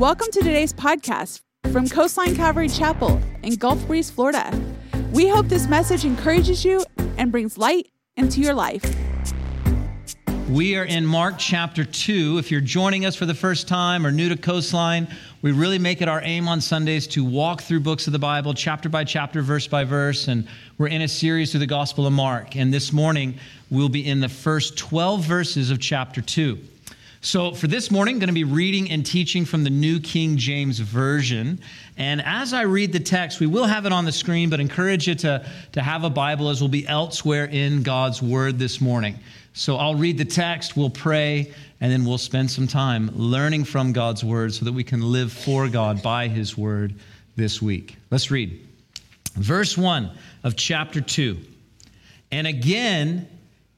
Welcome to today's podcast from Coastline Calvary Chapel in Gulf Breeze, Florida. We hope this message encourages you and brings light into your life. We are in Mark chapter 2. If you're joining us for the first time or new to Coastline, we really make it our aim on Sundays to walk through books of the Bible, chapter by chapter, verse by verse. And we're in a series through the Gospel of Mark. And this morning, we'll be in the first 12 verses of chapter 2. So, for this morning, I'm going to be reading and teaching from the New King James Version. And as I read the text, we will have it on the screen, but encourage you to, to have a Bible as we'll be elsewhere in God's Word this morning. So, I'll read the text, we'll pray, and then we'll spend some time learning from God's Word so that we can live for God by His Word this week. Let's read. Verse 1 of chapter 2. And again,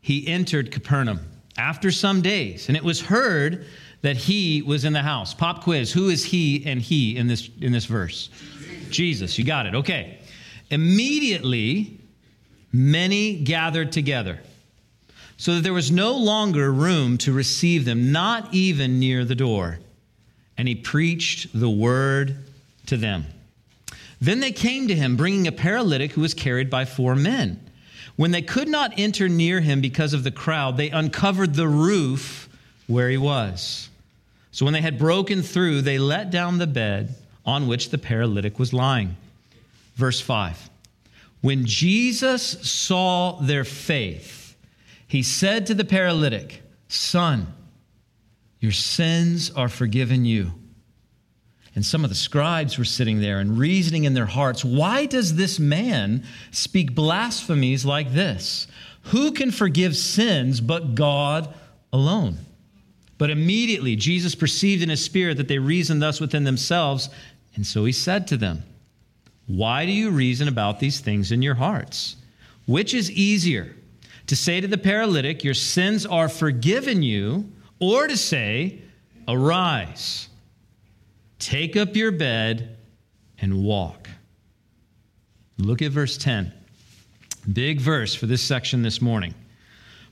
he entered Capernaum after some days, and it was heard that he was in the house. Pop quiz Who is he and he in this, in this verse? Jesus. Jesus. You got it. Okay. Immediately, many gathered together, so that there was no longer room to receive them, not even near the door. And he preached the word to them. Then they came to him, bringing a paralytic who was carried by four men. When they could not enter near him because of the crowd, they uncovered the roof where he was. So when they had broken through, they let down the bed on which the paralytic was lying. Verse 5 When Jesus saw their faith, he said to the paralytic, Son, your sins are forgiven you. And some of the scribes were sitting there and reasoning in their hearts, why does this man speak blasphemies like this? Who can forgive sins but God alone? But immediately Jesus perceived in his spirit that they reasoned thus within themselves, and so he said to them, Why do you reason about these things in your hearts? Which is easier, to say to the paralytic, Your sins are forgiven you, or to say, Arise? Take up your bed and walk. Look at verse 10. Big verse for this section this morning.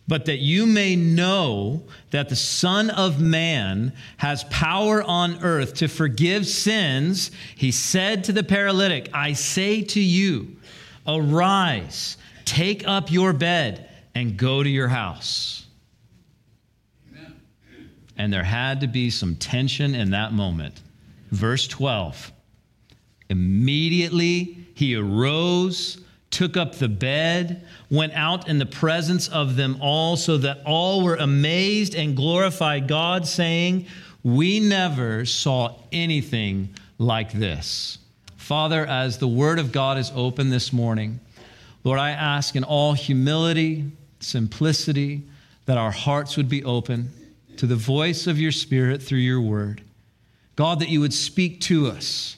But that you may know that the Son of Man has power on earth to forgive sins, he said to the paralytic, I say to you, arise, take up your bed, and go to your house. Amen. And there had to be some tension in that moment Verse 12 Immediately he arose, took up the bed, went out in the presence of them all, so that all were amazed and glorified God, saying, We never saw anything like this. Father, as the word of God is open this morning, Lord, I ask in all humility, simplicity, that our hearts would be open to the voice of your Spirit through your word. God, that you would speak to us.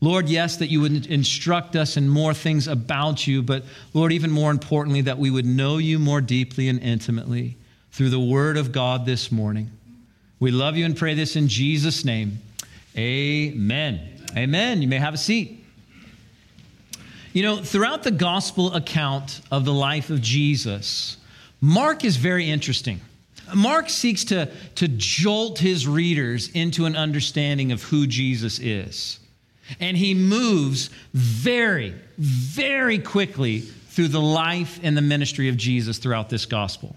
Lord, yes, that you would instruct us in more things about you, but Lord, even more importantly, that we would know you more deeply and intimately through the word of God this morning. We love you and pray this in Jesus' name. Amen. Amen. You may have a seat. You know, throughout the gospel account of the life of Jesus, Mark is very interesting. Mark seeks to, to jolt his readers into an understanding of who Jesus is. And he moves very, very quickly through the life and the ministry of Jesus throughout this gospel.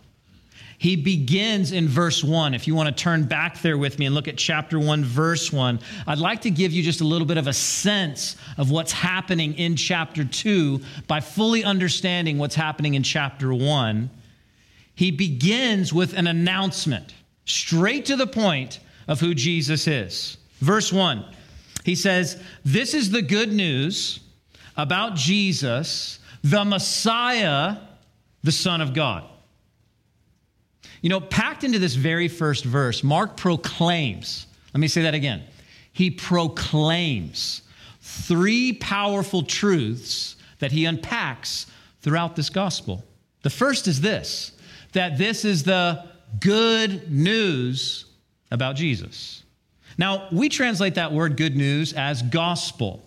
He begins in verse 1. If you want to turn back there with me and look at chapter 1, verse 1, I'd like to give you just a little bit of a sense of what's happening in chapter 2 by fully understanding what's happening in chapter 1 he begins with an announcement, straight to the point of who Jesus is. Verse 1, he says, This is the good news about Jesus, the Messiah, the Son of God. You know, packed into this very first verse, Mark proclaims, let me say that again. He proclaims three powerful truths that he unpacks throughout this gospel. The first is this that this is the good news about Jesus. Now, we translate that word good news as gospel.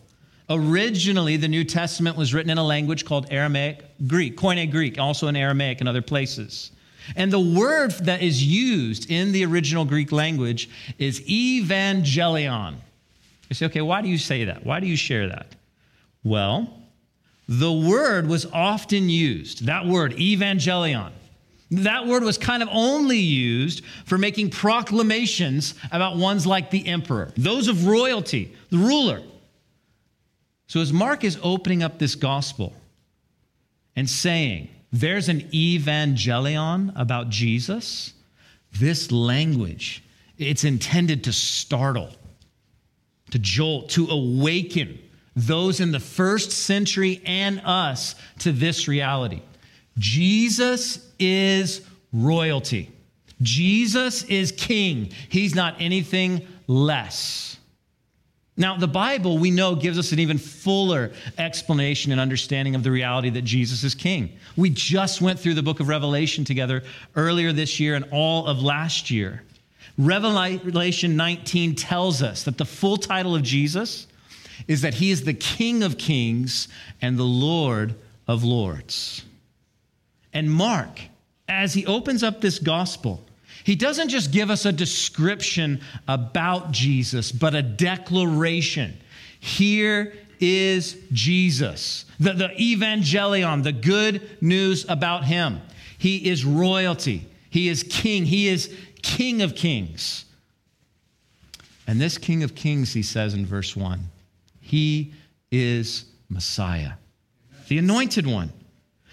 Originally, the New Testament was written in a language called Aramaic Greek, Koine Greek, also in Aramaic and other places. And the word that is used in the original Greek language is evangelion. You say, okay, why do you say that? Why do you share that? Well, the word was often used, that word, evangelion. That word was kind of only used for making proclamations about ones like the emperor, those of royalty, the ruler. So, as Mark is opening up this gospel and saying, there's an evangelion about Jesus, this language, it's intended to startle, to jolt, to awaken those in the first century and us to this reality. Jesus is royalty. Jesus is king. He's not anything less. Now, the Bible, we know, gives us an even fuller explanation and understanding of the reality that Jesus is king. We just went through the book of Revelation together earlier this year and all of last year. Revelation 19 tells us that the full title of Jesus is that he is the King of kings and the Lord of lords. And Mark, as he opens up this gospel, he doesn't just give us a description about Jesus, but a declaration. Here is Jesus, the, the evangelion, the good news about him. He is royalty, he is king, he is king of kings. And this king of kings, he says in verse 1, he is Messiah, the anointed one.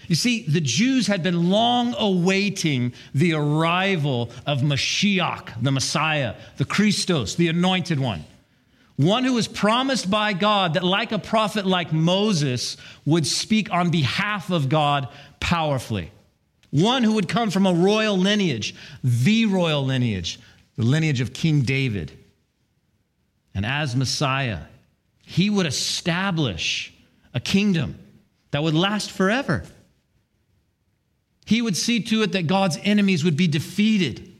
You see, the Jews had been long awaiting the arrival of Mashiach, the Messiah, the Christos, the anointed one. One who was promised by God that, like a prophet like Moses, would speak on behalf of God powerfully. One who would come from a royal lineage, the royal lineage, the lineage of King David. And as Messiah, he would establish a kingdom that would last forever. He would see to it that God's enemies would be defeated.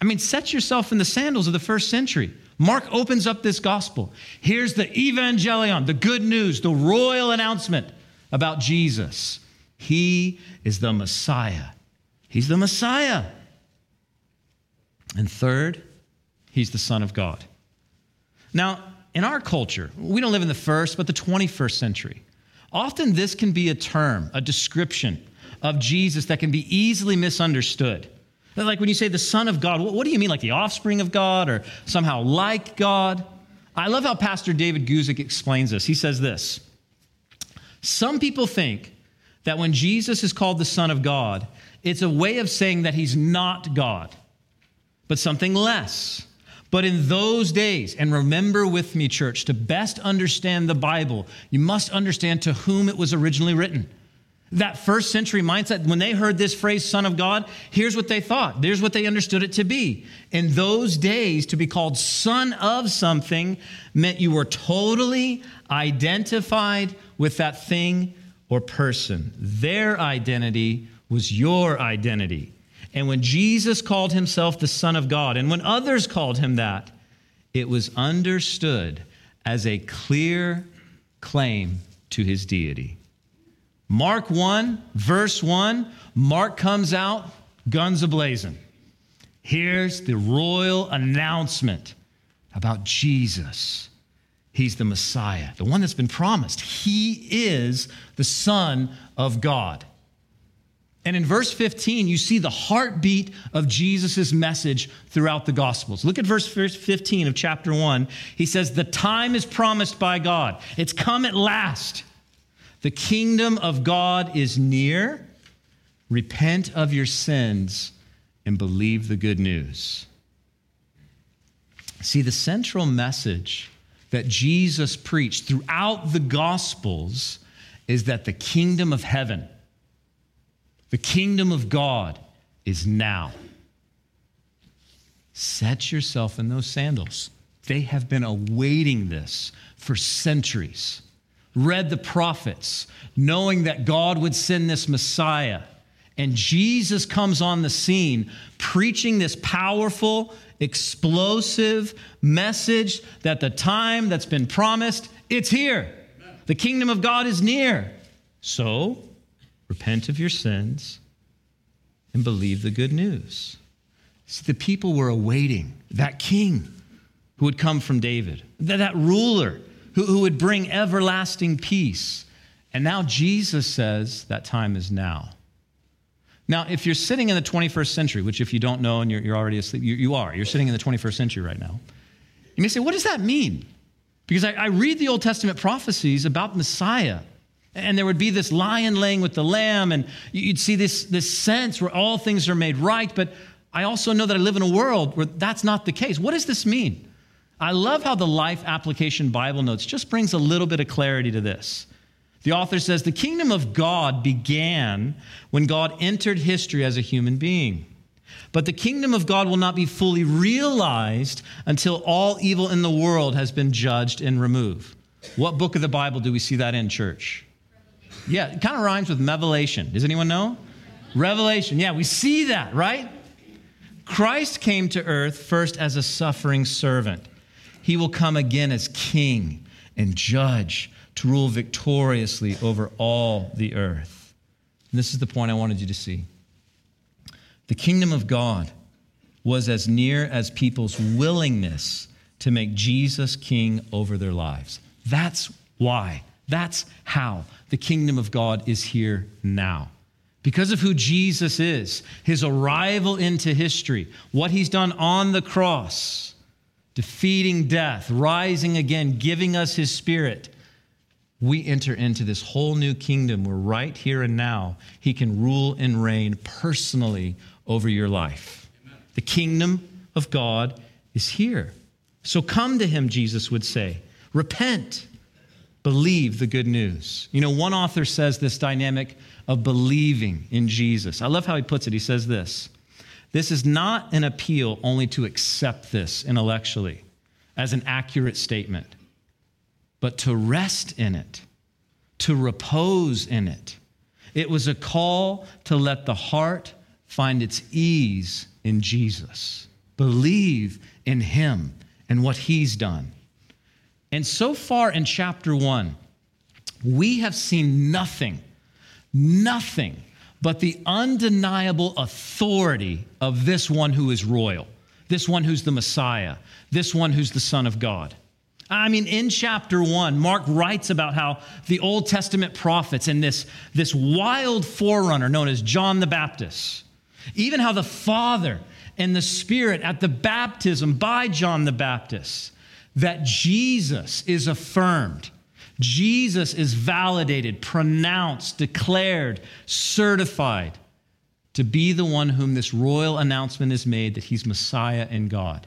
I mean, set yourself in the sandals of the first century. Mark opens up this gospel. Here's the evangelion, the good news, the royal announcement about Jesus. He is the Messiah. He's the Messiah. And third, he's the Son of God. Now, in our culture, we don't live in the first, but the 21st century. Often this can be a term, a description of Jesus that can be easily misunderstood. Like when you say the Son of God, what do you mean? Like the offspring of God or somehow like God? I love how Pastor David Guzik explains this. He says this Some people think that when Jesus is called the Son of God, it's a way of saying that he's not God, but something less. But in those days, and remember with me, church, to best understand the Bible, you must understand to whom it was originally written. That first century mindset, when they heard this phrase, Son of God, here's what they thought. Here's what they understood it to be. In those days, to be called Son of something meant you were totally identified with that thing or person. Their identity was your identity. And when Jesus called himself the Son of God, and when others called him that, it was understood as a clear claim to his deity. Mark 1, verse 1, Mark comes out, guns ablazing. Here's the royal announcement about Jesus. He's the Messiah, the one that's been promised. He is the Son of God. And in verse 15, you see the heartbeat of Jesus' message throughout the Gospels. Look at verse 15 of chapter 1. He says, The time is promised by God, it's come at last. The kingdom of God is near. Repent of your sins and believe the good news. See, the central message that Jesus preached throughout the Gospels is that the kingdom of heaven, the kingdom of God, is now. Set yourself in those sandals. They have been awaiting this for centuries read the prophets, knowing that God would send this Messiah. And Jesus comes on the scene preaching this powerful, explosive message that the time that's been promised, it's here. The kingdom of God is near. So, repent of your sins and believe the good news. See, the people were awaiting that king who would come from David, that, that ruler who, who would bring everlasting peace. And now Jesus says that time is now. Now, if you're sitting in the 21st century, which if you don't know and you're, you're already asleep, you, you, are, you're sitting in the 21st century right now, you may say, what does that mean? Because I, I read the Old Testament prophecies about Messiah, and there would be this lion laying with the lamb, and you'd see this, this sense where all things are made right, but I also know that I live in a world where that's not the case. What does this mean? I love how the Life Application Bible Notes just brings a little bit of clarity to this. The author says the kingdom of God began when God entered history as a human being. But the kingdom of God will not be fully realized until all evil in the world has been judged and removed. What book of the Bible do we see that in, church? Yeah, it kind of rhymes with Revelation. Does anyone know? Revelation. Yeah, we see that, right? Christ came to earth first as a suffering servant. He will come again as king and judge to rule victoriously over all the earth. And this is the point I wanted you to see. The kingdom of God was as near as people's willingness to make Jesus king over their lives. That's why. That's how the kingdom of God is here now. Because of who Jesus is, his arrival into history, what he's done on the cross, defeating death, rising again, giving us his spirit, we enter into this whole new kingdom where right here and now he can rule and reign personally over your life. Amen. The kingdom of God is here. So come to him, Jesus would say. Repent. Believe the good news. You know, one author says this dynamic of believing in Jesus. I love how he puts it. He says this This is not an appeal only to accept this intellectually as an accurate statement but to rest in it, to repose in it. It was a call to let the heart find its ease in Jesus, believe in Him and what He's done. And so far in chapter one, we have seen nothing, nothing but the undeniable authority of this one who is royal, this one who's the Messiah, this one who's the Son of God. I mean, in chapter one, Mark writes about how the Old Testament prophets and this, this wild forerunner known as John the Baptist, even how the Father and the Spirit at the baptism by John the Baptist, that Jesus is affirmed. Jesus is validated, pronounced, declared, certified to be the one whom this royal announcement is made that he's Messiah and God.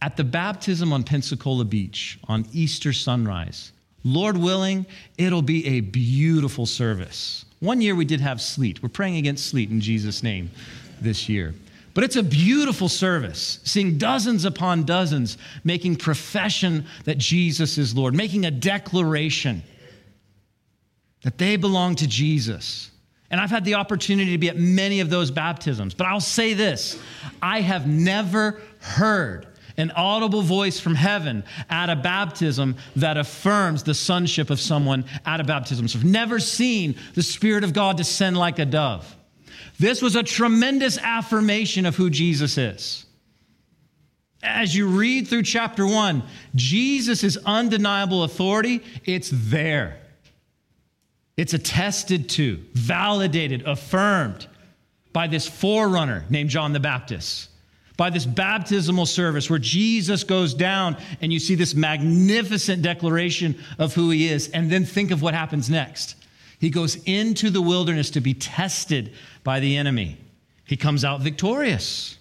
At the baptism on Pensacola Beach on Easter sunrise, Lord willing, it'll be a beautiful service. One year we did have sleet. We're praying against sleet in Jesus' name this year. But it's a beautiful service, seeing dozens upon dozens making profession that Jesus is Lord, making a declaration that they belong to Jesus. And I've had the opportunity to be at many of those baptisms. But I'll say this I have never heard an audible voice from heaven at a baptism that affirms the sonship of someone at a baptism. So I've never seen the Spirit of God descend like a dove. This was a tremendous affirmation of who Jesus is. As you read through chapter one, Jesus' undeniable authority, it's there. It's attested to, validated, affirmed by this forerunner named John the Baptist by this baptismal service where Jesus goes down and you see this magnificent declaration of who he is. And then think of what happens next. He goes into the wilderness to be tested by the enemy. He comes out victorious.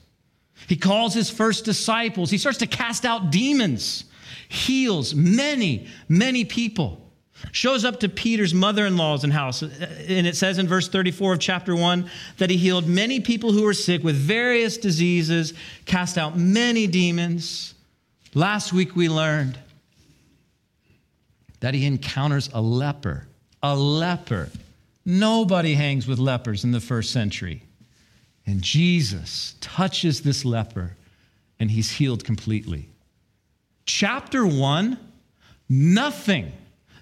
He calls his first disciples. He starts to cast out demons, heals many, many people shows up to Peter's mother in law's house. And it says in verse 34 of chapter 1 that he healed many people who were sick with various diseases, cast out many demons. Last week we learned that he encounters a leper. A leper. Nobody hangs with lepers in the first century. And Jesus touches this leper and he's healed completely. Chapter 1 nothing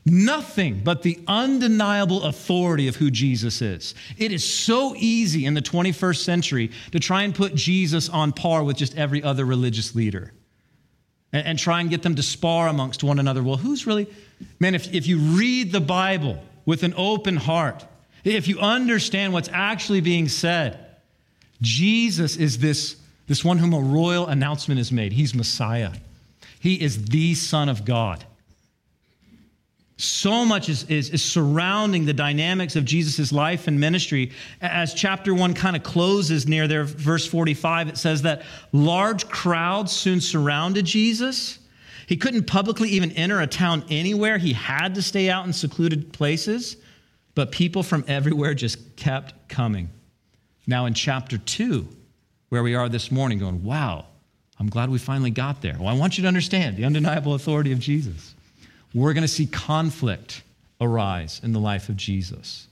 nothing but the undeniable authority of who Jesus is. It is so easy in the 21st century to try and put Jesus on par with just every other religious leader and, and try and get them to spar amongst one another. Well, who's really, man, if, if you read the Bible with an open heart, if you understand what's actually being said, Jesus is this, this one whom a royal announcement is made. He's Messiah. He is the Son of God. So much is, is, is, surrounding the dynamics of Jesus' life and ministry. As chapter one kind of closes near there, verse 45, it says that large crowds soon surrounded Jesus. He couldn't publicly even enter a town anywhere, he had to stay out in secluded places. But people from everywhere just kept coming. Now, in chapter two, where we are this morning, going, wow, I'm glad we finally got there. Well, I want you to understand the undeniable authority of Jesus we're going to see conflict arise in the life of Jesus.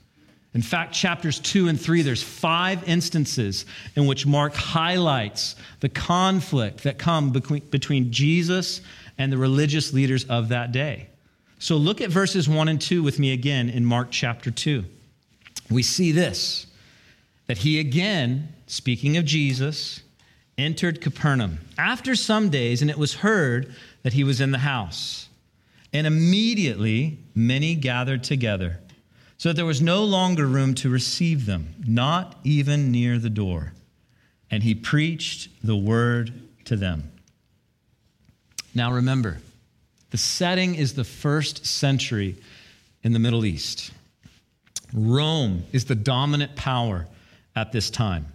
In fact, chapters two and three, there's five instances in which Mark highlights the conflict that come between, between Jesus and the religious leaders of that day. So look at verses one and two with me again in Mark chapter two. We see this that he again, speaking of Jesus, entered Capernaum after some days, and it was heard that he was in the house. And immediately many gathered together, so that there was no longer room to receive them, not even near the door. And he preached the word to them. Now remember, the setting is the first century in the Middle East. Rome is the dominant power at this time.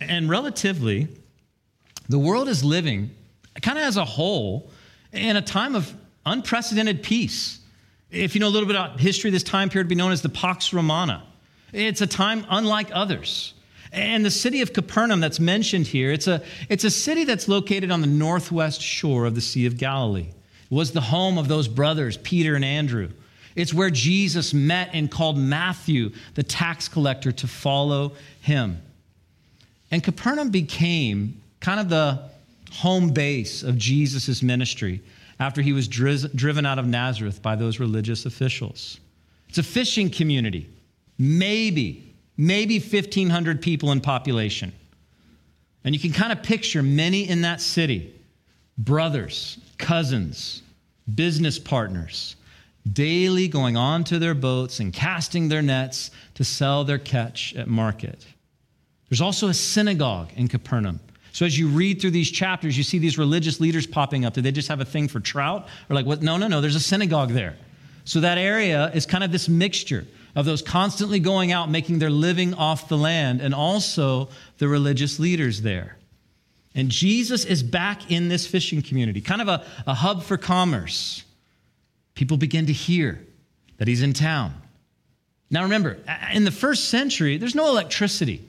And relatively, the world is living kind of as a whole in a time of unprecedented peace. If you know a little bit about history, this time period would be known as the Pax Romana. It's a time unlike others. And the city of Capernaum that's mentioned here, it's a, it's a city that's located on the northwest shore of the Sea of Galilee. It was the home of those brothers, Peter and Andrew. It's where Jesus met and called Matthew, the tax collector, to follow him. And Capernaum became kind of the home base of Jesus' ministry after he was driven out of Nazareth by those religious officials. It's a fishing community, maybe, maybe 1,500 people in population. And you can kind of picture many in that city brothers, cousins, business partners, daily going on to their boats and casting their nets to sell their catch at market. There's also a synagogue in Capernaum so as you read through these chapters, you see these religious leaders popping up. Do they just have a thing for trout? Or like, what? No, no, no. There's a synagogue there. So that area is kind of this mixture of those constantly going out, making their living off the land, and also the religious leaders there. And Jesus is back in this fishing community, kind of a, a hub for commerce. People begin to hear that he's in town. Now remember, in the first century, there's no electricity.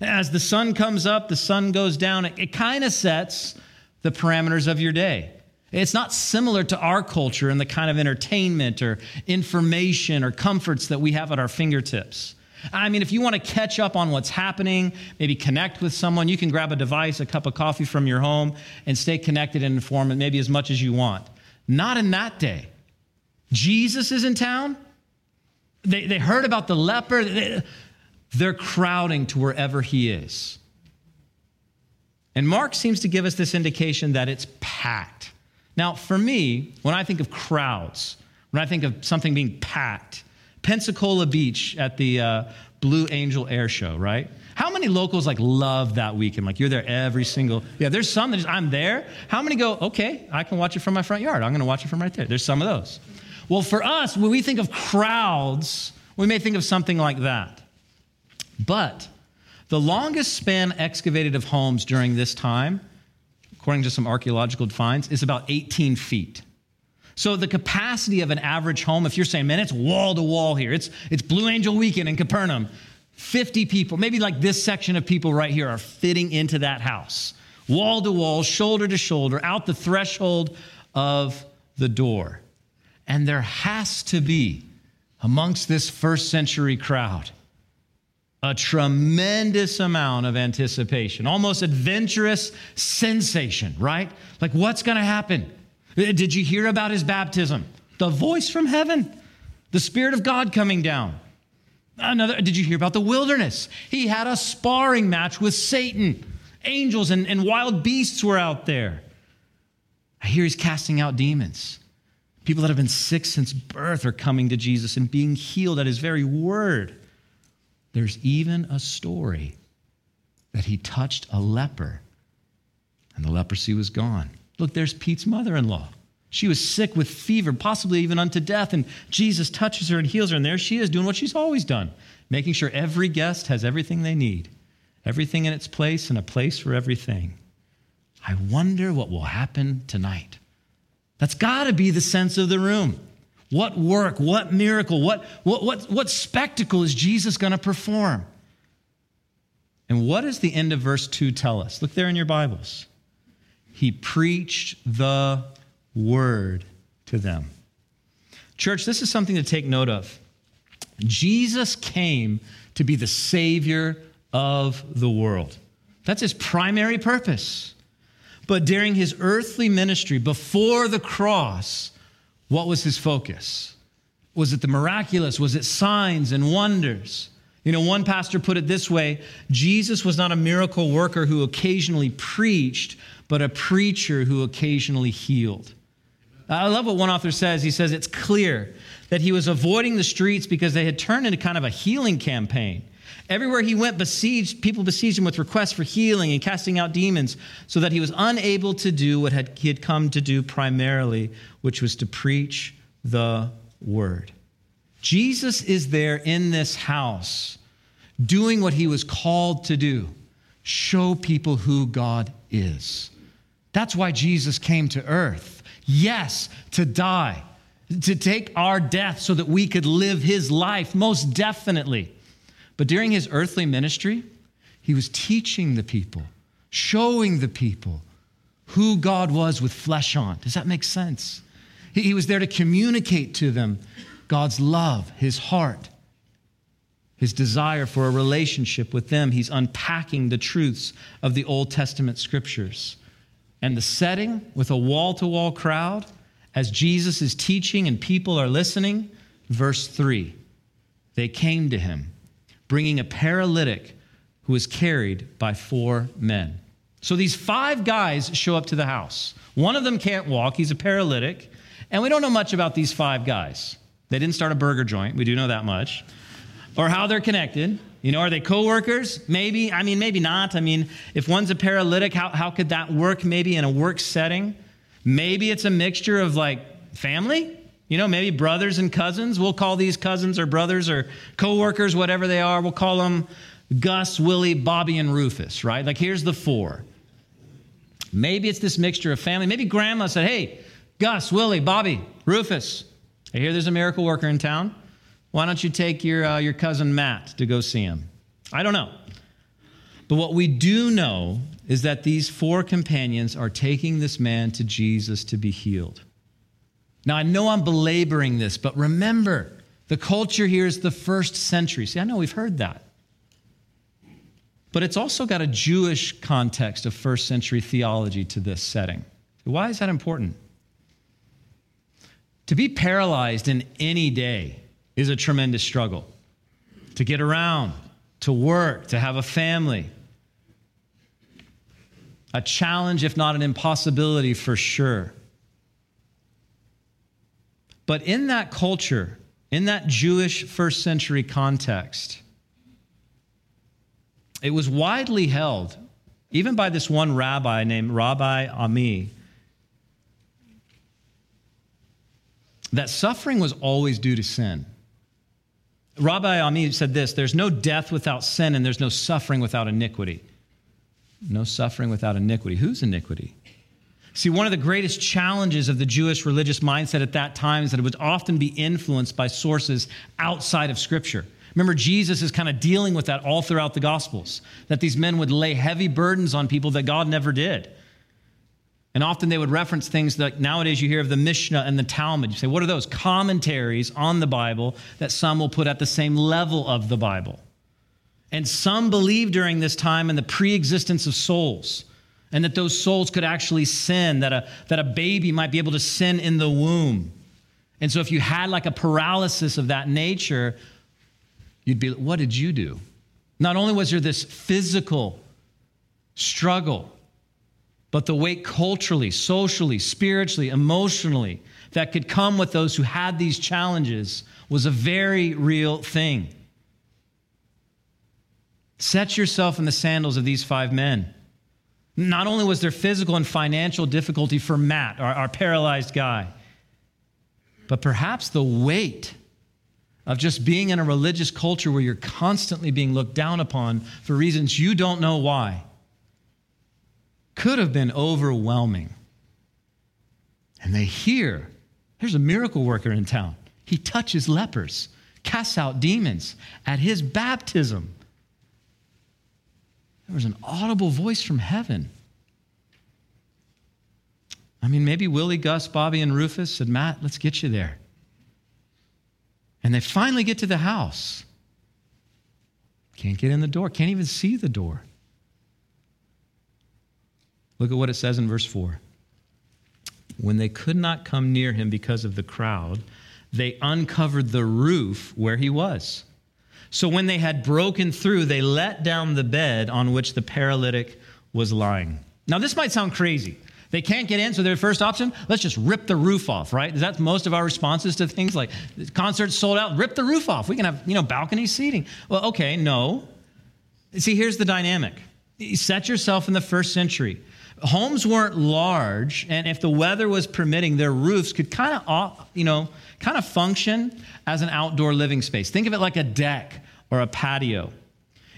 As the sun comes up, the sun goes down. It, it kind of sets the parameters of your day. It's not similar to our culture and the kind of entertainment or information or comforts that we have at our fingertips. I mean, if you want to catch up on what's happening, maybe connect with someone, you can grab a device, a cup of coffee from your home, and stay connected and informed maybe as much as you want. Not in that day. Jesus is in town. They, they heard about the leper. They, they're crowding to wherever he is. And Mark seems to give us this indication that it's packed. Now, for me, when I think of crowds, when I think of something being packed, Pensacola Beach at the uh, Blue Angel Air Show, right? How many locals like love that weekend? Like you're there every single. Yeah, there's some that just, I'm there. How many go? Okay, I can watch it from my front yard. I'm going to watch it from right there. There's some of those. Well, for us, when we think of crowds, we may think of something like that. But the longest span excavated of homes during this time, according to some archaeological finds, is about 18 feet. So the capacity of an average home, if you're saying, man, it's wall to wall here, it's, it's Blue Angel weekend in Capernaum, 50 people, maybe like this section of people right here are fitting into that house. Wall to wall, shoulder to shoulder, out the threshold of the door. And there has to be, amongst this first century crowd, a tremendous amount of anticipation, almost adventurous sensation, right? Like, what's going to happen? Uh, did you hear about his baptism? The voice from heaven, the Spirit of God coming down. Another, did you hear about the wilderness? He had a sparring match with Satan. Angels and, and wild beasts were out there. I hear he's casting out demons. People that have been sick since birth are coming to Jesus and being healed at his very word. There's even a story that he touched a leper and the leprosy was gone. Look, there's Pete's mother in law. She was sick with fever, possibly even unto death, and Jesus touches her and heals her. And there she is doing what she's always done, making sure every guest has everything they need, everything in its place, and a place for everything. I wonder what will happen tonight. That's got to be the sense of the room. What work, what miracle, what, what, what, what spectacle is Jesus going to perform? And what does the end of verse 2 tell us? Look there in your Bibles. He preached the word to them. Church, this is something to take note of. Jesus came to be the Savior of the world. That's his primary purpose. But during his earthly ministry, before the cross, what was his focus? Was it the miraculous? Was it signs and wonders? You know, one pastor put it this way Jesus was not a miracle worker who occasionally preached, but a preacher who occasionally healed. I love what one author says. He says it's clear that he was avoiding the streets because they had turned into kind of a healing campaign. Everywhere he went, besieged, people besieged him with requests for healing and casting out demons, so that he was unable to do what had, he had come to do primarily, which was to preach the word. Jesus is there in this house doing what he was called to do show people who God is. That's why Jesus came to earth. Yes, to die, to take our death so that we could live his life, most definitely. But during his earthly ministry, he was teaching the people, showing the people who God was with flesh on. Does that make sense? He, was there to communicate to them God's love, his heart, his desire for a relationship with them. He's unpacking the truths of the Old Testament scriptures and the setting with a wall to wall crowd as Jesus is teaching and people are listening. Verse 3 They came to him, bringing a paralytic who was carried by four men. So these five guys show up to the house. One of them can't walk, he's a paralytic, and we don't know much about these five guys. They didn't start a burger joint, we do know that much, or how they're connected. You know, are they coworkers? Maybe. I mean, maybe not. I mean, if one's a paralytic, how, how could that work maybe in a work setting? Maybe it's a mixture of like family, you know, maybe brothers and cousins. We'll call these cousins or brothers or coworkers, whatever they are. We'll call them Gus, Willie, Bobby, and Rufus, right? Like here's the four. Maybe it's this mixture of family. Maybe grandma said, hey, Gus, Willie, Bobby, Rufus, I hear there's a miracle worker in town. Why don't you take your, uh, your cousin Matt to go see him? I don't know. But what we do know is that these four companions are taking this man to Jesus to be healed. Now, I know I'm belaboring this, but remember, the culture here is the first century. See, I know we've heard that. But it's also got a Jewish context of first century theology to this setting. Why is that important? To be paralyzed in any day is a tremendous struggle. To get around, to work, to have a family. A challenge, if not an impossibility, for sure. But in that culture, in that Jewish first century context, it was widely held, even by this one rabbi named Rabbi Ami, that suffering was always due to sin. Rabbi Ami said this there's no death without sin, and there's no suffering without iniquity. No suffering without iniquity. Whose iniquity? See, one of the greatest challenges of the Jewish religious mindset at that time is that it would often be influenced by sources outside of Scripture. Remember, Jesus is kind of dealing with that all throughout the Gospels, that these men would lay heavy burdens on people that God never did. And often they would reference things like nowadays you hear of the Mishnah and the Talmud. You say, what are those? Commentaries on the Bible that some will put at the same level of the Bible. And some believed during this time in the pre existence of souls and that those souls could actually sin, that a, that a baby might be able to sin in the womb. And so if you had like a paralysis of that nature, you'd be, what did you do? Not only was there this physical struggle, but the weight culturally, socially, spiritually, emotionally that could come with those who had these challenges was a very real thing. Set yourself in the sandals of these five men. Not only was there physical and financial difficulty for Matt, our, our paralyzed guy, but perhaps the weight of just being in a religious culture where you're constantly being looked down upon for reasons you don't know why could have been overwhelming. And they hear there's a miracle worker in town. He touches lepers, casts out demons at his baptism. There was an audible voice from heaven. I mean, maybe Willie, Gus, Bobby, and Rufus said, Matt, let's get you there. And they finally get to the house. Can't get in the door, can't even see the door. Look at what it says in verse 4. When they could not come near him because of the crowd, they uncovered the roof where he was. So when they had broken through, they let down the bed on which the paralytic was lying. Now, this might sound crazy. They can't get in, so their first option, let's just rip the roof off, right? That's most of our responses to things like concerts sold out, rip the roof off. We can have, you know, balcony seating. Well, okay, no. See, here's the dynamic. Set yourself in the first century. Homes weren't large, and if the weather was permitting, their roofs could kind of, you know, kind of function as an outdoor living space. Think of it like a deck or a patio.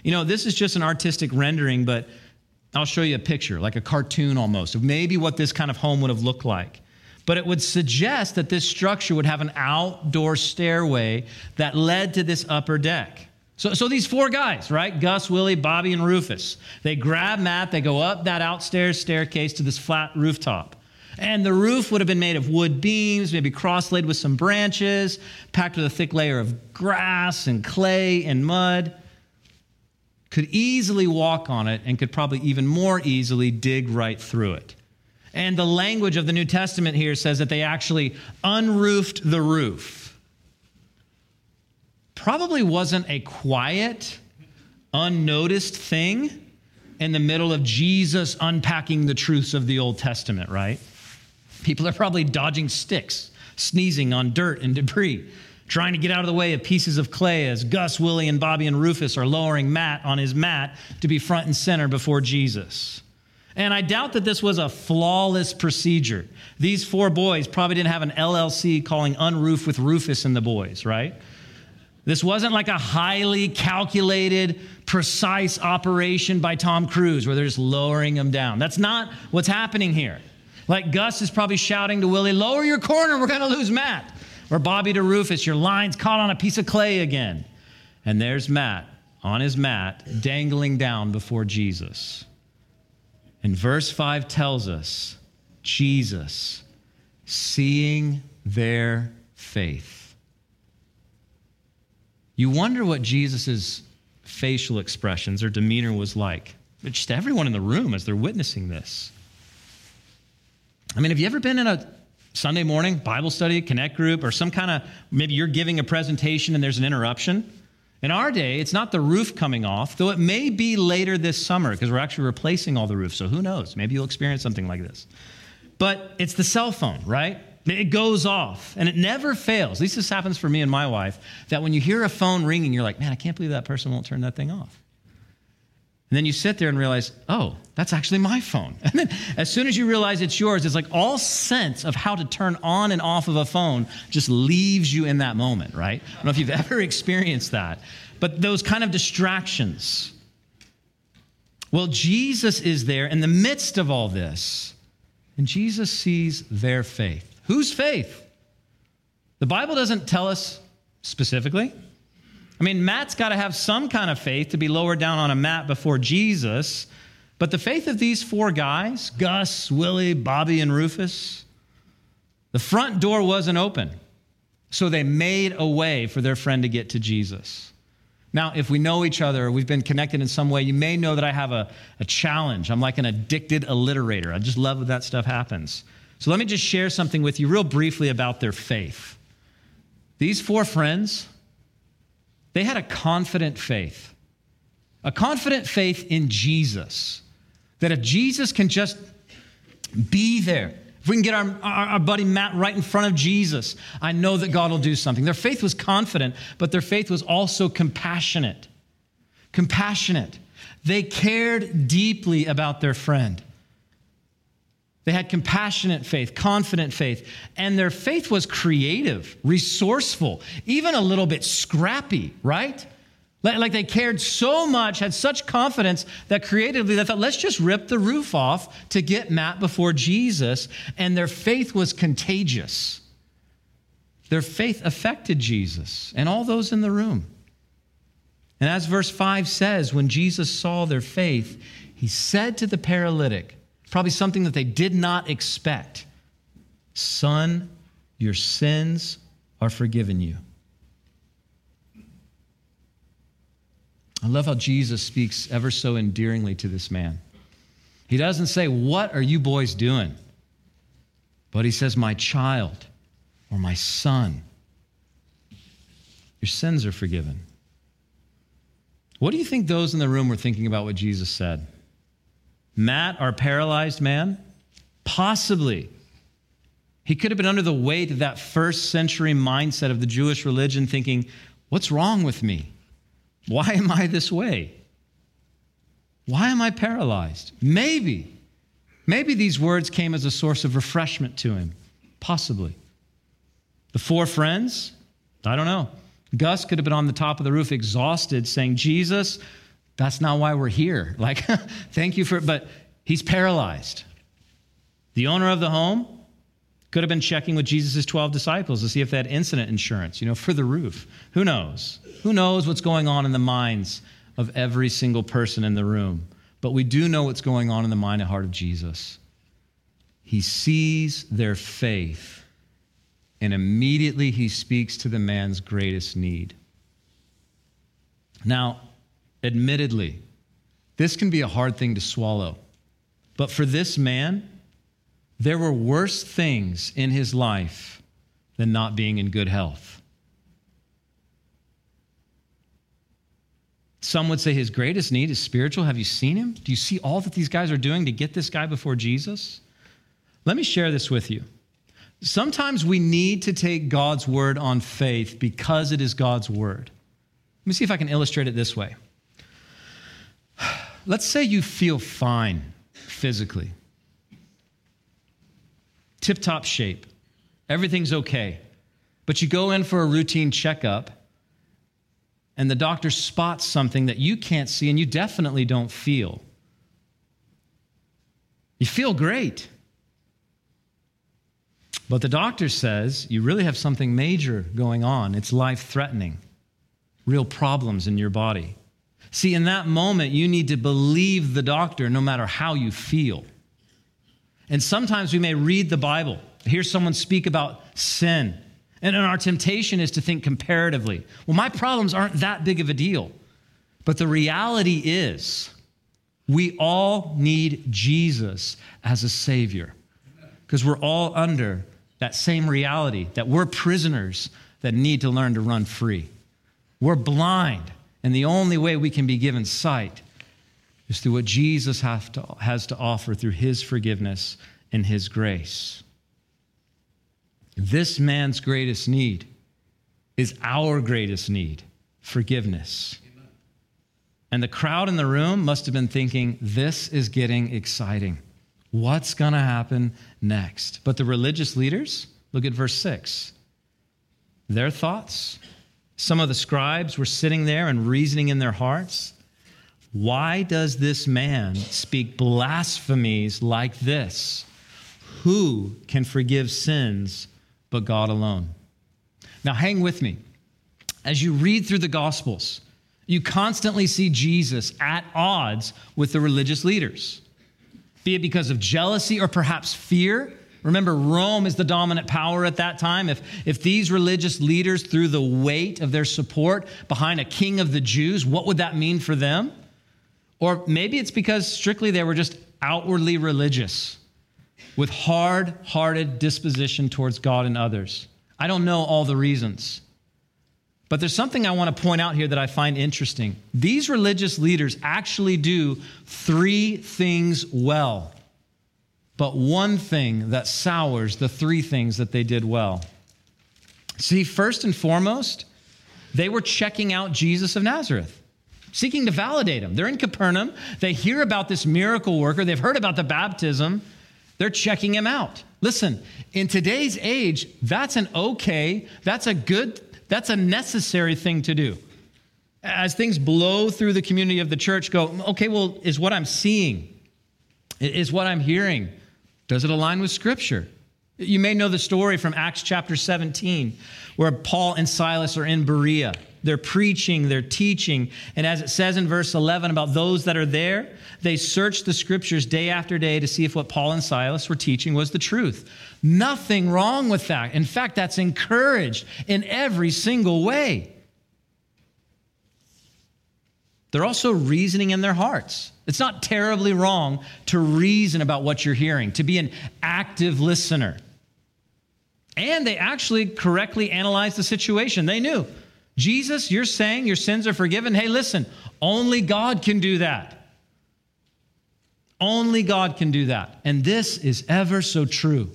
You know, this is just an artistic rendering, but I'll show you a picture, like a cartoon almost, of maybe what this kind of home would have looked like. But it would suggest that this structure would have an outdoor stairway that led to this upper deck. So, so these four guys, right? Gus, Willie, Bobby, and Rufus, they grab Matt, they go up that outstairs staircase to this flat rooftop. And the roof would have been made of wood beams, maybe cross laid with some branches, packed with a thick layer of grass and clay and mud. Could easily walk on it and could probably even more easily dig right through it. And the language of the New Testament here says that they actually unroofed the roof. Probably wasn't a quiet, unnoticed thing in the middle of Jesus unpacking the truths of the Old Testament, right? People are probably dodging sticks, sneezing on dirt and debris, trying to get out of the way of pieces of clay as Gus, Willie, and Bobby and Rufus are lowering Matt on his mat to be front and center before Jesus. And I doubt that this was a flawless procedure. These four boys probably didn't have an LLC calling Unroof with Rufus and the boys, right? This wasn't like a highly calculated, precise operation by Tom Cruise where they're just lowering them down. That's not what's happening here. Like Gus is probably shouting to Willie, lower your corner, we're going to lose Matt. Or Bobby to Rufus, your line's caught on a piece of clay again. And there's Matt on his mat, dangling down before Jesus. And verse 5 tells us Jesus, seeing their faith. You wonder what Jesus' facial expressions or demeanor was like. But just everyone in the room as they're witnessing this. I mean, have you ever been in a Sunday morning Bible study, connect group, or some kind of maybe you're giving a presentation and there's an interruption? In our day, it's not the roof coming off, though it may be later this summer because we're actually replacing all the roofs. So who knows? Maybe you'll experience something like this. But it's the cell phone, right? It goes off and it never fails. At least this happens for me and my wife that when you hear a phone ringing, you're like, man, I can't believe that person won't turn that thing off. And then you sit there and realize, oh, that's actually my phone. And then as soon as you realize it's yours, it's like all sense of how to turn on and off of a phone just leaves you in that moment, right? I don't know if you've ever experienced that. But those kind of distractions. Well, Jesus is there in the midst of all this, and Jesus sees their faith. Whose faith? The Bible doesn't tell us specifically. I mean, Matt's got to have some kind of faith to be lowered down on a mat before Jesus. But the faith of these four guys Gus, Willie, Bobby, and Rufus the front door wasn't open. So they made a way for their friend to get to Jesus. Now, if we know each other, we've been connected in some way, you may know that I have a, a challenge. I'm like an addicted alliterator. I just love that stuff happens. So let me just share something with you, real briefly, about their faith. These four friends, they had a confident faith, a confident faith in Jesus. That if Jesus can just be there, if we can get our, our, our, buddy Matt right in front of Jesus, I know that God will do something. Their faith was confident, but their faith was also compassionate. Compassionate. They cared deeply about their friend. They had compassionate faith, confident faith, and their faith was creative, resourceful, even a little bit scrappy, right? Like they cared so much, had such confidence that creatively they thought, let's just rip the roof off to get Matt before Jesus. And their faith was contagious. Their faith affected Jesus and all those in the room. And as verse 5 says, when Jesus saw their faith, he said to the paralytic, probably something that they did not expect Son, your sins are forgiven you. I love how Jesus speaks ever so endearingly to this man. He doesn't say, What are you boys doing? But he says, My child or my son, your sins are forgiven. What do you think those in the room were thinking about what Jesus said? Matt, our paralyzed man? Possibly. He could have been under the weight of that first century mindset of the Jewish religion, thinking, What's wrong with me? Why am I this way? Why am I paralyzed? Maybe. Maybe these words came as a source of refreshment to him. Possibly. The four friends? I don't know. Gus could have been on the top of the roof exhausted saying, Jesus, that's not why we're here. Like, thank you for, but he's paralyzed. The owner of the home could have been checking with Jesus' 12 disciples to see if they had incident insurance, you know, for the roof. Who knows? Who knows what's going on in the minds of every single person in the room? But we do know what's going on in the mind and heart of Jesus. He sees their faith, and immediately he speaks to the man's greatest need. Now, admittedly, this can be a hard thing to swallow. But for this man, there were worse things in his life than not being in good health. Some would say his greatest need is spiritual. Have you seen him? Do you see all that these guys are doing to get this guy before Jesus? Let me share this with you. Sometimes we need to take God's word on faith because it is God's word. Let me see if I can illustrate it this way. Let's say you feel fine physically, tip top shape, everything's okay, but you go in for a routine checkup and the doctor spots something that you can't see and you definitely don't feel. You feel great. But the doctor says you really have something major going on. It's life threatening, real problems in your body. See, in that moment, you need to believe the doctor no matter how you feel. And sometimes we may read the Bible, hear someone speak about sin, and our temptation is to think comparatively. Well, my problems aren't that big of a deal. But the reality is, we all need Jesus as a Savior because we're all under that same reality that we're prisoners that need to learn to run free. We're blind, and the only way we can be given sight is through what Jesus to, has to offer through His forgiveness and His grace. This man's greatest need is our greatest need forgiveness. And the crowd in the room must have been thinking, this is getting exciting. What's going to happen next? But the religious leaders, look at verse 6. Their thoughts, some of the scribes were sitting there and reasoning in their hearts. Why does this man speak blasphemies like this? Who can forgive sins but God alone. Now, hang with me. As you read through the Gospels, you constantly see Jesus at odds with the religious leaders, be it because of jealousy or perhaps fear. Remember, Rome is the dominant power at that time. If, if these religious leaders threw the weight of their support behind a king of the Jews, what would that mean for them? Or maybe it's because strictly they were just outwardly religious with hard hearted disposition towards God and others. I don't know all the reasons. But there's something I want to point out here that I find interesting. These religious leaders actually do three things well, but one thing that sours the three things that they did well. See, first and foremost, they were checking out Jesus of Nazareth seeking to validate him. They're in Capernaum. They hear about this miracle worker. They've heard about the baptism. They're checking him out. Listen, in today's age, that's an okay, that's a good, that's a necessary thing to do. As things blow through the community of the church, go, okay, well, is what I'm seeing, is what I'm hearing, does it align with Scripture? You may know the story from Acts chapter 17, where Paul and Silas are in Berea. They're preaching, they're teaching. And as it says in verse 11 about those that are there, they searched the scriptures day after day to see if what Paul and Silas were teaching was the truth. Nothing wrong with that. In fact, that's encouraged in every single way. They're also reasoning in their hearts. It's not terribly wrong to reason about what you're hearing, to be an active listener. And they actually correctly analyzed the situation. They knew Jesus, you're saying your sins are forgiven. Hey, listen, only God can do that. Only God can do that. And this is ever so true.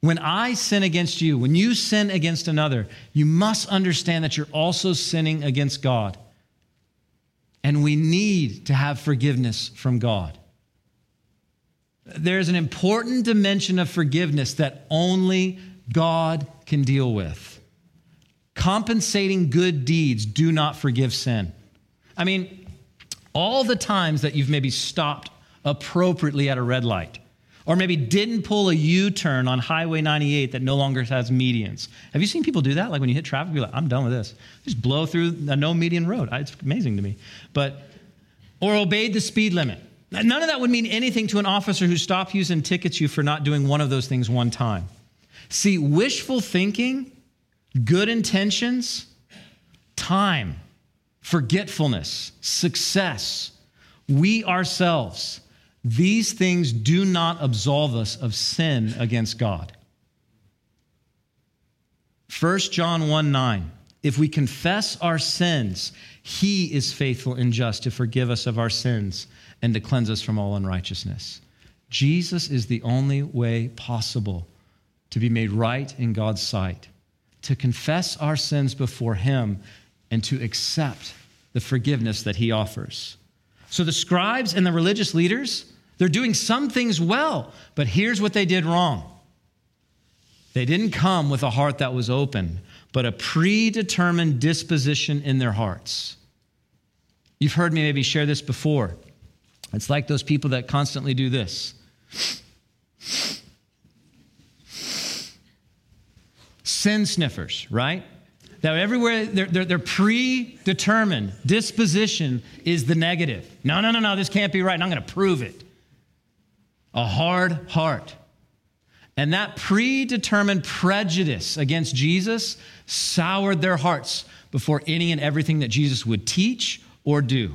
When I sin against you, when you sin against another, you must understand that you're also sinning against God. And we need to have forgiveness from God. There's an important dimension of forgiveness that only God can deal with. Compensating good deeds do not forgive sin. I mean, all the times that you've maybe stopped appropriately at a red light, or maybe didn't pull a U turn on Highway 98 that no longer has medians. Have you seen people do that? Like when you hit traffic, you're like, I'm done with this. Just blow through a no median road. It's amazing to me. But, or obeyed the speed limit. None of that would mean anything to an officer who stops you and tickets you for not doing one of those things one time. See, wishful thinking good intentions, time, forgetfulness, success, we ourselves, these things do not absolve us of sin against God. 1 John 1 9. If we confess our sins, he is faithful and just to forgive us of our sins and to cleanse us from all unrighteousness. Jesus is the only way possible to be made right in God's sight to confess our sins before Him and to accept the forgiveness that He offers. So the scribes and the religious leaders, they're doing some things well, but here's what they did wrong. They didn't come with a heart that was open, but a predetermined disposition in their hearts. You've heard me maybe share this before. It's like those people that constantly do this. sin sniffers, right? That everywhere their, their, their, predetermined disposition is the negative. No, no, no, no, this can't be right, and I'm going to prove it. A hard heart. And that predetermined prejudice against Jesus soured their hearts before any and everything that Jesus would teach or do.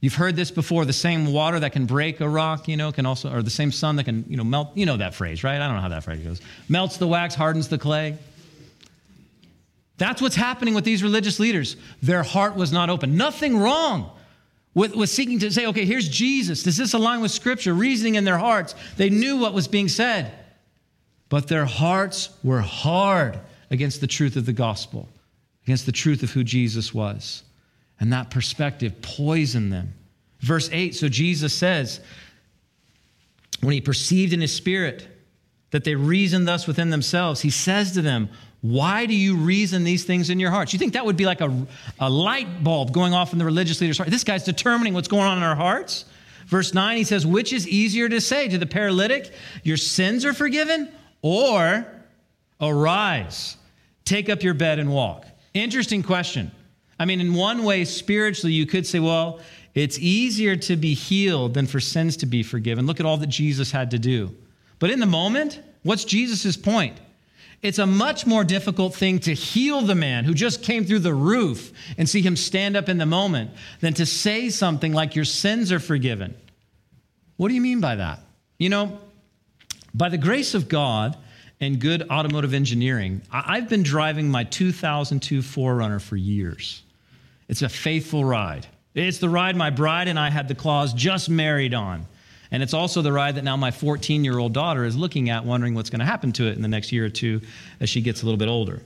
You've heard this before the same water that can break a rock, you know, can also, or the same sun that can, you know, melt. You know that phrase, right? I don't know how that phrase goes. Melts the wax, hardens the clay. That's what's happening with these religious leaders. Their heart was not open. Nothing wrong with, with seeking to say, okay, here's Jesus. Does this align with Scripture? Reasoning in their hearts. They knew what was being said, but their hearts were hard against the truth of the gospel, against the truth of who Jesus was. And that perspective poisoned them. Verse 8 so Jesus says, when he perceived in his spirit that they reasoned thus within themselves, he says to them, Why do you reason these things in your hearts? You think that would be like a, a light bulb going off in the religious leader's heart? This guy's determining what's going on in our hearts. Verse 9, he says, Which is easier to say to the paralytic, Your sins are forgiven, or arise, take up your bed and walk? Interesting question. I mean, in one way, spiritually, you could say, well, it's easier to be healed than for sins to be forgiven. Look at all that Jesus had to do. But in the moment, what's Jesus' point? It's a much more difficult thing to heal the man who just came through the roof and see him stand up in the moment than to say something like, Your sins are forgiven. What do you mean by that? You know, by the grace of God and good automotive engineering, I've been driving my 2002 4Runner for years. It's a faithful ride. It's the ride my bride and I had the claws just married on. And it's also the ride that now my 14 year old daughter is looking at, wondering what's going to happen to it in the next year or two as she gets a little bit older.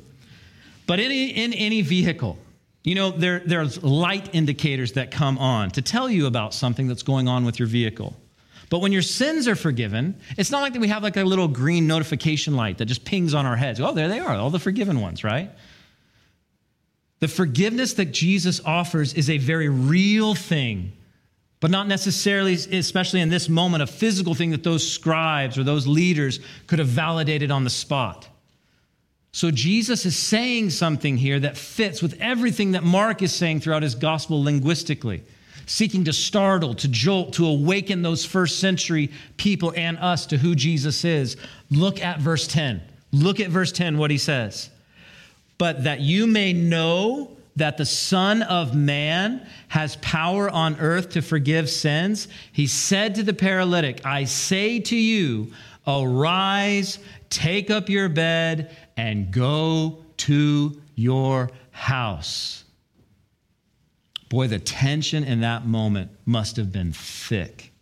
But in, in any vehicle, you know, there, there's light indicators that come on to tell you about something that's going on with your vehicle. But when your sins are forgiven, it's not like that we have like a little green notification light that just pings on our heads. Oh, there they are, all the forgiven ones, right? The forgiveness that Jesus offers is a very real thing, but not necessarily, especially in this moment, a physical thing that those scribes or those leaders could have validated on the spot. So Jesus is saying something here that fits with everything that Mark is saying throughout his gospel linguistically, seeking to startle, to jolt, to awaken those first century people and us to who Jesus is. Look at verse 10. Look at verse 10, what he says. But that you may know that the Son of Man has power on earth to forgive sins, he said to the paralytic, I say to you, arise, take up your bed, and go to your house. Boy, the tension in that moment must have been thick.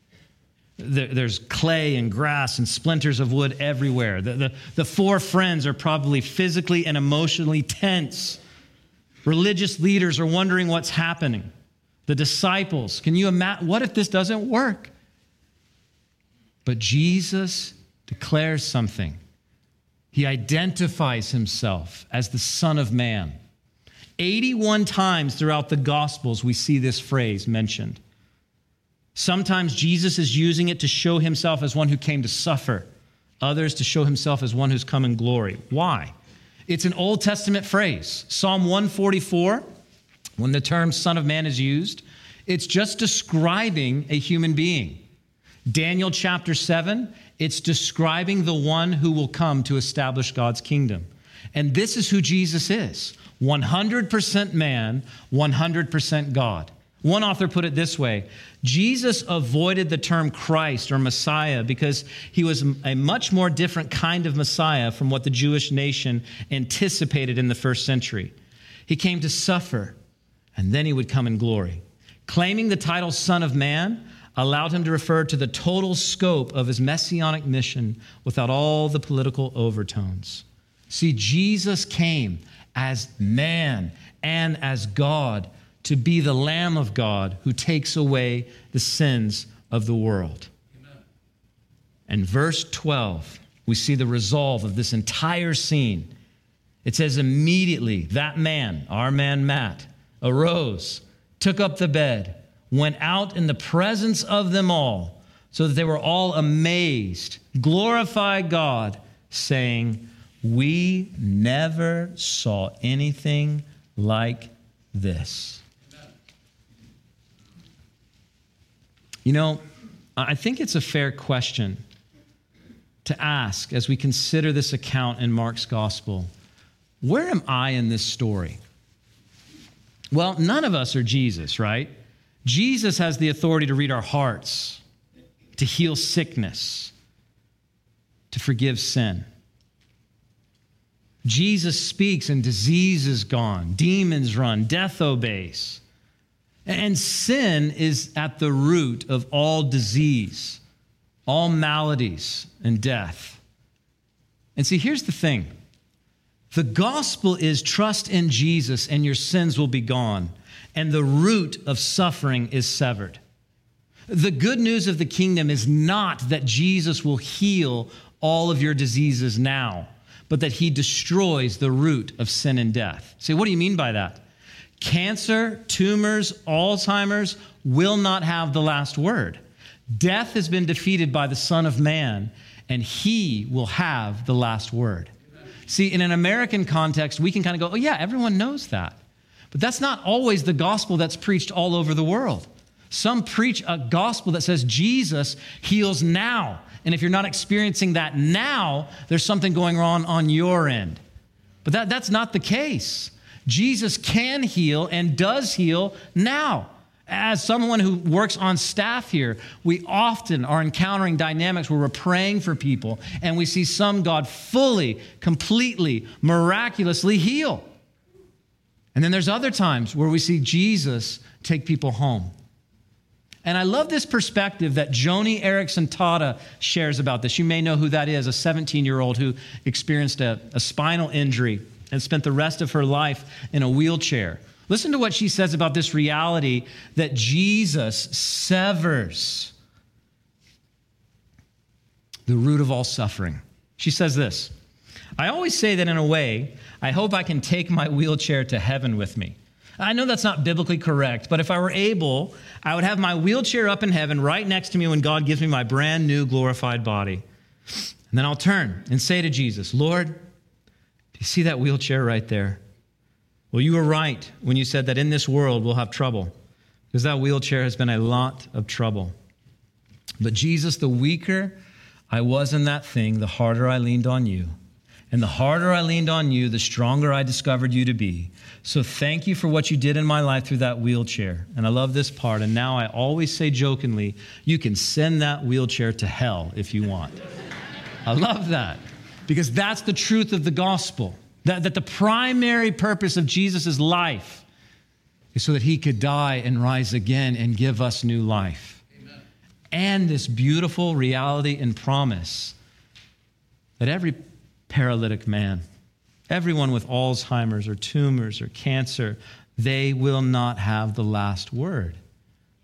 There's clay and grass and splinters of wood everywhere. The, the, the, four friends are probably physically and emotionally tense. Religious leaders are wondering what's happening. The disciples, can you imagine? What if this doesn't work? But Jesus declares something. He identifies himself as the Son of Man. 81 times throughout the Gospels, we see this phrase mentioned. Sometimes Jesus is using it to show himself as one who came to suffer, others to show himself as one who's come in glory. Why? It's an Old Testament phrase. Psalm 144, when the term Son of Man is used, it's just describing a human being. Daniel chapter 7, it's describing the one who will come to establish God's kingdom. And this is who Jesus is 100% man, 100% God. One author put it this way Jesus avoided the term Christ or Messiah because he was a much more different kind of Messiah from what the Jewish nation anticipated in the first century. He came to suffer, and then he would come in glory. Claiming the title Son of Man allowed him to refer to the total scope of his messianic mission without all the political overtones. See, Jesus came as man and as God to be the Lamb of God who takes away the sins of the world. Amen. And verse 12, we see the resolve of this entire scene. It says, immediately that man, our man Matt, arose, took up the bed, went out in the presence of them all, so that they were all amazed, glorified God, saying, We never saw anything like this. You know, I think it's a fair question to ask as we consider this account in Mark's gospel where am I in this story? Well, none of us are Jesus, right? Jesus has the authority to read our hearts, to heal sickness, to forgive sin. Jesus speaks and disease is gone, demons run, death obeys. And sin is at the root of all disease, all maladies, and death. And see, here's the thing the gospel is trust in Jesus and your sins will be gone, and the root of suffering is severed. The good news of the kingdom is not that Jesus will heal all of your diseases now, but that he destroys the root of sin and death. Say, what do you mean by that? Cancer, tumors, Alzheimer's will not have the last word. Death has been defeated by the Son of Man, and he will have the last word. See, in an American context, we can kind of go, oh, yeah, everyone knows that. But that's not always the gospel that's preached all over the world. Some preach a gospel that says Jesus heals now. And if you're not experiencing that now, there's something going wrong on your end. But that, that's not the case. Jesus can heal and does heal now. As someone who works on staff here, we often are encountering dynamics where we're praying for people and we see some God fully, completely, miraculously heal. And then there's other times where we see Jesus take people home. And I love this perspective that Joni Eareckson Tada shares about this. You may know who that is, a 17 year old who experienced a, a spinal injury and spent the rest of her life in a wheelchair. Listen to what she says about this reality that Jesus severs the root of all suffering. She says this I always say that in a way, I hope I can take my wheelchair to heaven with me. I know that's not biblically correct, but if I were able, I would have my wheelchair up in heaven right next to me when God gives me my brand new glorified body. And then I'll turn and say to Jesus, Lord, you see that wheelchair right there? Well, you were right when you said that in this world we'll have trouble, because that wheelchair has been a lot of trouble. But Jesus, the weaker I was in that thing, the harder I leaned on you. And the harder I leaned on you, the stronger I discovered you to be. So thank you for what you did in my life through that wheelchair. And I love this part. And now I always say jokingly, you can send that wheelchair to hell if you want. I love that because that's the truth of the gospel. That, that the primary purpose of Jesus' life is so that he could die and rise again and give us new life. Amen. And this beautiful reality and promise that every paralytic man, everyone with Alzheimer's or tumors or cancer, they will not have the last word.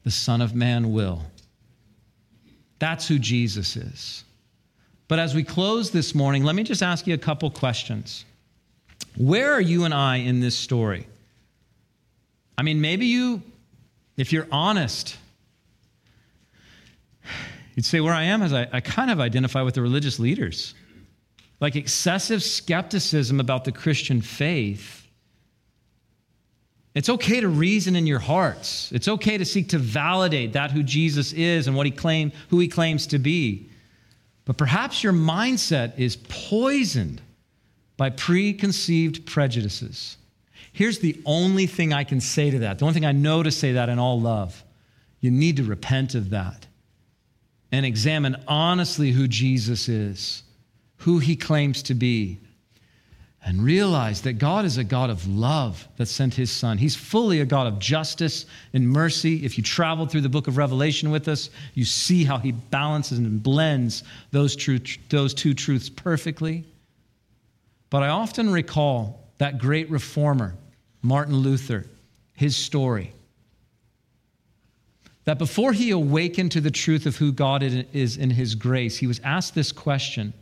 The Son of Man will. That's who Jesus is. But as we close this morning, let me just ask you a couple questions. Where are you and I in this story? I mean, maybe you, if you're honest, you'd say, Where I am is I, I kind of identify with the religious leaders. Like excessive skepticism about the Christian faith. It's okay to reason in your hearts. It's okay to seek to validate that who Jesus is and what he claim, who he claims to be. But perhaps your mindset is poisoned by preconceived prejudices. Here's the only thing I can say to that, the only thing I know to say that in all love. You need to repent of that and examine honestly who Jesus is, who he claims to be, and realize that God is a God of love that sent his son. He's fully a God of justice and mercy. If you travel through the book of Revelation with us, you see how he balances and blends those, those two truths perfectly. But I often recall that great reformer, Martin Luther, his story. That before he awakened to the truth of who God is in his grace, he was asked this question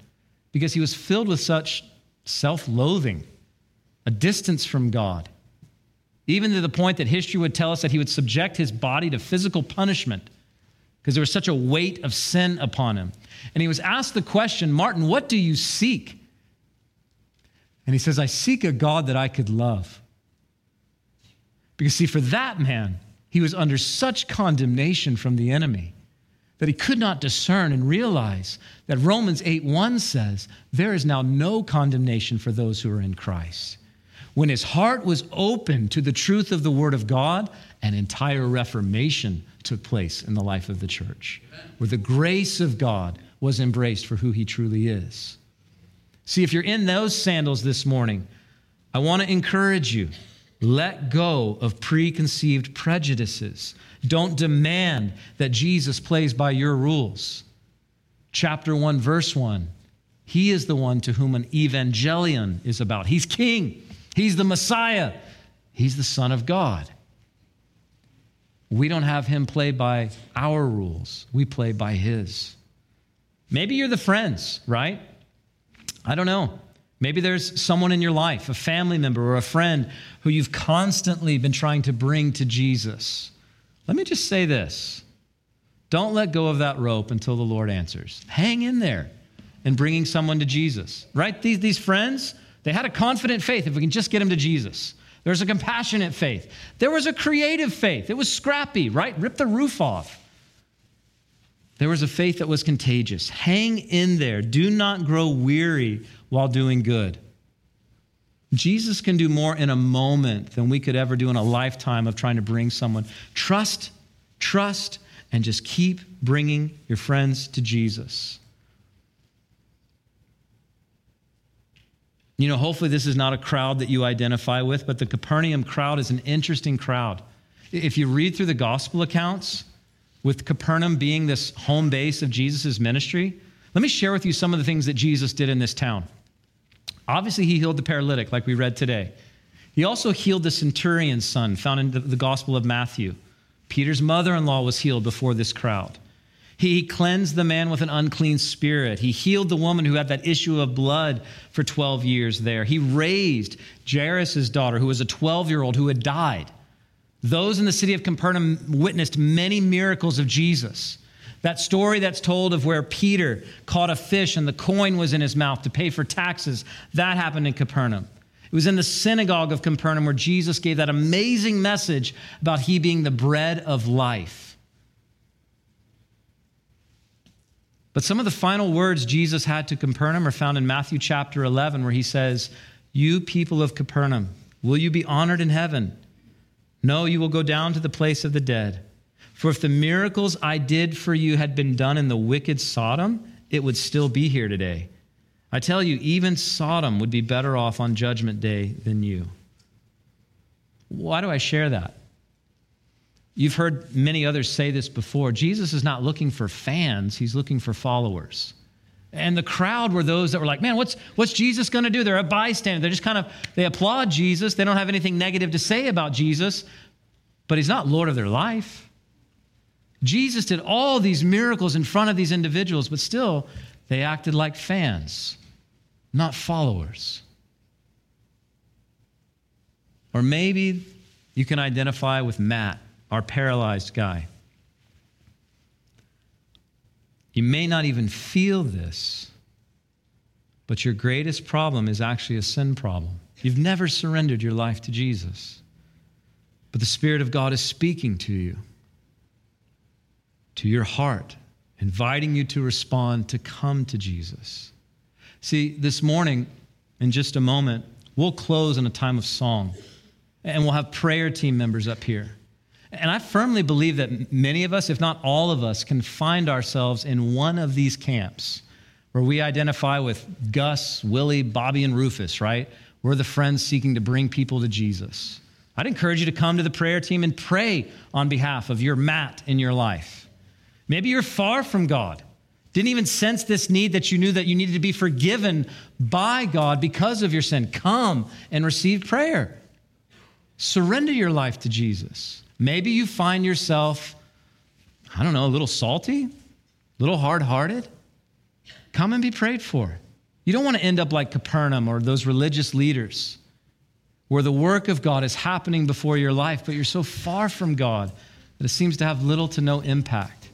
because he was filled with such self loathing, a distance from God, even to the point that history would tell us that he would subject his body to physical punishment because there was such a weight of sin upon him. And he was asked the question Martin, what do you seek? And he says, I seek a God that I could love. Because, see, for that man, he was under such condemnation from the enemy that he could not discern and realize that Romans 8 1 says, There is now no condemnation for those who are in Christ. When his heart was open to the truth of the Word of God, an entire reformation took place in the life of the church, where the grace of God was embraced for who he truly is. See, if you're in those sandals this morning, I want to encourage you let go of preconceived prejudices. Don't demand that Jesus plays by your rules. Chapter 1, verse 1 He is the one to whom an evangelion is about. He's king, He's the Messiah, He's the Son of God. We don't have Him play by our rules, we play by His. Maybe you're the friends, right? I don't know. Maybe there's someone in your life, a family member or a friend, who you've constantly been trying to bring to Jesus. Let me just say this don't let go of that rope until the Lord answers. Hang in there in bringing someone to Jesus, right? These, these friends, they had a confident faith if we can just get them to Jesus. There's a compassionate faith. There was a creative faith. It was scrappy, right? Rip the roof off. There was a faith that was contagious. Hang in there. Do not grow weary while doing good. Jesus can do more in a moment than we could ever do in a lifetime of trying to bring someone. Trust, trust, and just keep bringing your friends to Jesus. You know, hopefully, this is not a crowd that you identify with, but the Capernaum crowd is an interesting crowd. If you read through the gospel accounts, with Capernaum being this home base of Jesus' ministry, let me share with you some of the things that Jesus did in this town. Obviously, he healed the paralytic, like we read today. He also healed the centurion's son, found in the Gospel of Matthew. Peter's mother in law was healed before this crowd. He cleansed the man with an unclean spirit. He healed the woman who had that issue of blood for 12 years there. He raised Jairus' daughter, who was a 12 year old who had died. Those in the city of Capernaum witnessed many miracles of Jesus. That story that's told of where Peter caught a fish and the coin was in his mouth to pay for taxes, that happened in Capernaum. It was in the synagogue of Capernaum where Jesus gave that amazing message about he being the bread of life. But some of the final words Jesus had to Capernaum are found in Matthew chapter 11, where he says, You people of Capernaum, will you be honored in heaven? No, you will go down to the place of the dead. For if the miracles I did for you had been done in the wicked Sodom, it would still be here today. I tell you, even Sodom would be better off on Judgment Day than you. Why do I share that? You've heard many others say this before. Jesus is not looking for fans, he's looking for followers. And the crowd were those that were like, man, what's, what's Jesus going to do? They're a bystander. They're just kind of, they applaud Jesus. They don't have anything negative to say about Jesus, but he's not Lord of their life. Jesus did all these miracles in front of these individuals, but still, they acted like fans, not followers. Or maybe you can identify with Matt, our paralyzed guy. You may not even feel this, but your greatest problem is actually a sin problem. You've never surrendered your life to Jesus, but the Spirit of God is speaking to you to your heart, inviting you to respond, to come to Jesus. See, this morning, in just a moment, we'll close in a time of song, and we'll have prayer team members up here. And I firmly believe that many of us, if not all of us, can find ourselves in one of these camps where we identify with Gus, Willie, Bobby, and Rufus, right? We're the friends seeking to bring people to Jesus. I'd encourage you to come to the prayer team and pray on behalf of your Matt in your life. Maybe you're far from God. Didn't even sense this need that you knew that you needed to be forgiven by God because of your sin. Come and receive prayer. Surrender your life to Jesus. Maybe you find yourself, I don't know, a little salty, a little hard hearted. Come and be prayed for. You don't want to end up like Capernaum or those religious leaders where the work of God is happening before your life, but you're so far from God that it seems to have little to no impact.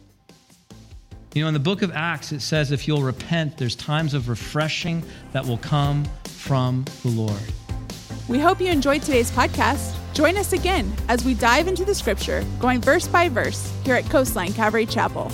You know, in the book of Acts, it says if you'll repent, there's times of refreshing that will come from the Lord. We hope you enjoyed today's podcast. Join us again as we dive into the scripture, going verse by verse, here at Coastline Calvary Chapel.